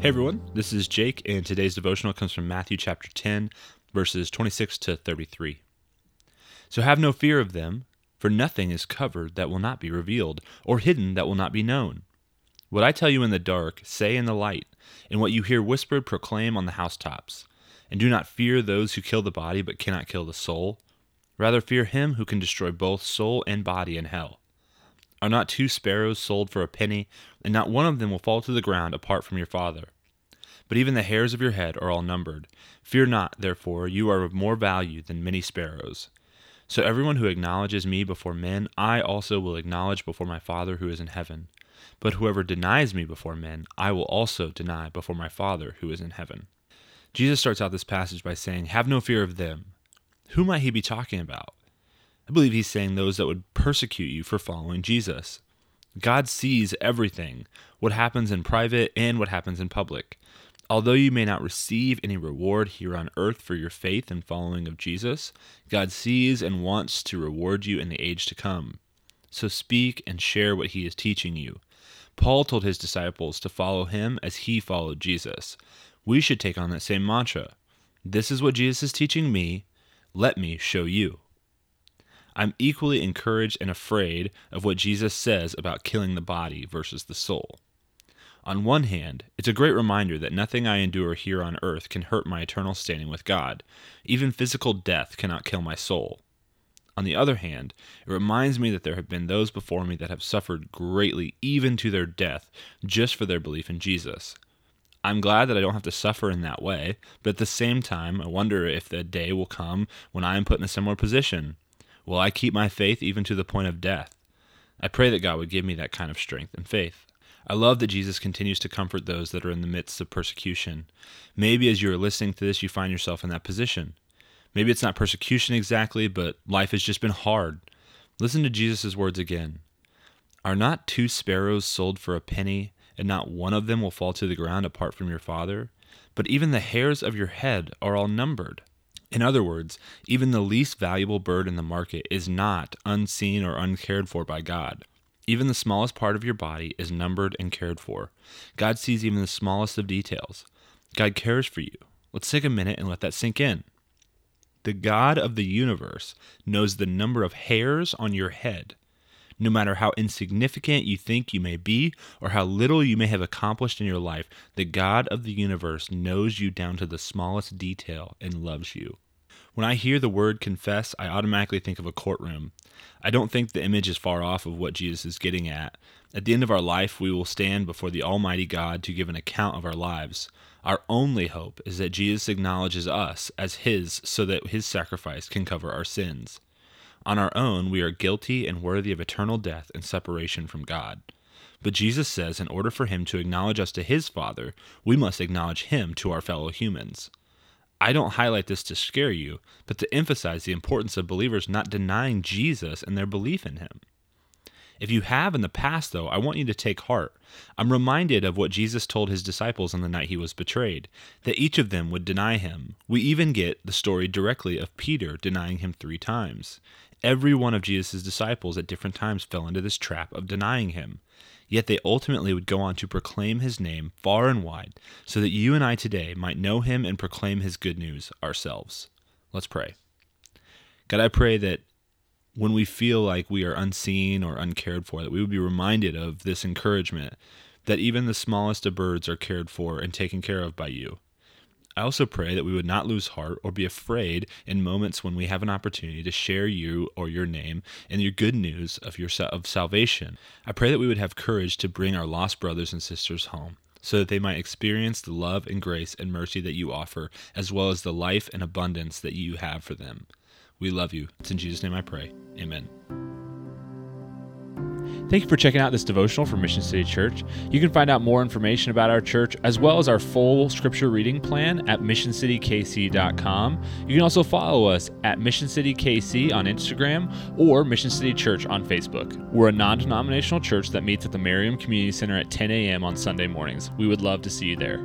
Hey everyone, this is Jake, and today's devotional comes from Matthew chapter 10, verses 26 to 33. So have no fear of them, for nothing is covered that will not be revealed, or hidden that will not be known. What I tell you in the dark, say in the light, and what you hear whispered, proclaim on the housetops. And do not fear those who kill the body but cannot kill the soul. Rather fear him who can destroy both soul and body in hell. Are not two sparrows sold for a penny, and not one of them will fall to the ground apart from your Father? But even the hairs of your head are all numbered. Fear not, therefore, you are of more value than many sparrows. So everyone who acknowledges me before men, I also will acknowledge before my Father who is in heaven. But whoever denies me before men, I will also deny before my Father who is in heaven. Jesus starts out this passage by saying, Have no fear of them. Who might he be talking about? I believe he's saying those that would persecute you for following Jesus. God sees everything, what happens in private and what happens in public. Although you may not receive any reward here on earth for your faith and following of Jesus, God sees and wants to reward you in the age to come. So speak and share what he is teaching you. Paul told his disciples to follow him as he followed Jesus. We should take on that same mantra. This is what Jesus is teaching me. Let me show you. I'm equally encouraged and afraid of what Jesus says about killing the body versus the soul. On one hand, it's a great reminder that nothing I endure here on earth can hurt my eternal standing with God. Even physical death cannot kill my soul. On the other hand, it reminds me that there have been those before me that have suffered greatly, even to their death, just for their belief in Jesus. I'm glad that I don't have to suffer in that way, but at the same time, I wonder if the day will come when I am put in a similar position. Will I keep my faith even to the point of death? I pray that God would give me that kind of strength and faith. I love that Jesus continues to comfort those that are in the midst of persecution. Maybe as you are listening to this, you find yourself in that position. Maybe it's not persecution exactly, but life has just been hard. Listen to Jesus' words again Are not two sparrows sold for a penny, and not one of them will fall to the ground apart from your Father? But even the hairs of your head are all numbered. In other words, even the least valuable bird in the market is not unseen or uncared for by God. Even the smallest part of your body is numbered and cared for. God sees even the smallest of details. God cares for you. Let's take a minute and let that sink in. The God of the universe knows the number of hairs on your head. No matter how insignificant you think you may be or how little you may have accomplished in your life, the God of the universe knows you down to the smallest detail and loves you. When I hear the word confess, I automatically think of a courtroom. I don't think the image is far off of what Jesus is getting at. At the end of our life, we will stand before the Almighty God to give an account of our lives. Our only hope is that Jesus acknowledges us as His so that His sacrifice can cover our sins. On our own, we are guilty and worthy of eternal death and separation from God. But Jesus says in order for Him to acknowledge us to His Father, we must acknowledge Him to our fellow humans. I don't highlight this to scare you, but to emphasize the importance of believers not denying Jesus and their belief in him. If you have in the past, though, I want you to take heart. I'm reminded of what Jesus told his disciples on the night he was betrayed, that each of them would deny him. We even get the story directly of Peter denying him three times. Every one of Jesus' disciples at different times fell into this trap of denying him. Yet they ultimately would go on to proclaim his name far and wide, so that you and I today might know him and proclaim his good news ourselves. Let's pray. God, I pray that when we feel like we are unseen or uncared for, that we would be reminded of this encouragement that even the smallest of birds are cared for and taken care of by you. I also pray that we would not lose heart or be afraid in moments when we have an opportunity to share you or your name and your good news of your of salvation. I pray that we would have courage to bring our lost brothers and sisters home so that they might experience the love and grace and mercy that you offer as well as the life and abundance that you have for them. We love you. It's in Jesus name I pray. Amen. Thank you for checking out this devotional from Mission City Church. You can find out more information about our church as well as our full scripture reading plan at missioncitykc.com. You can also follow us at Mission City KC on Instagram or Mission City Church on Facebook. We're a non denominational church that meets at the Merriam Community Center at 10 a.m. on Sunday mornings. We would love to see you there.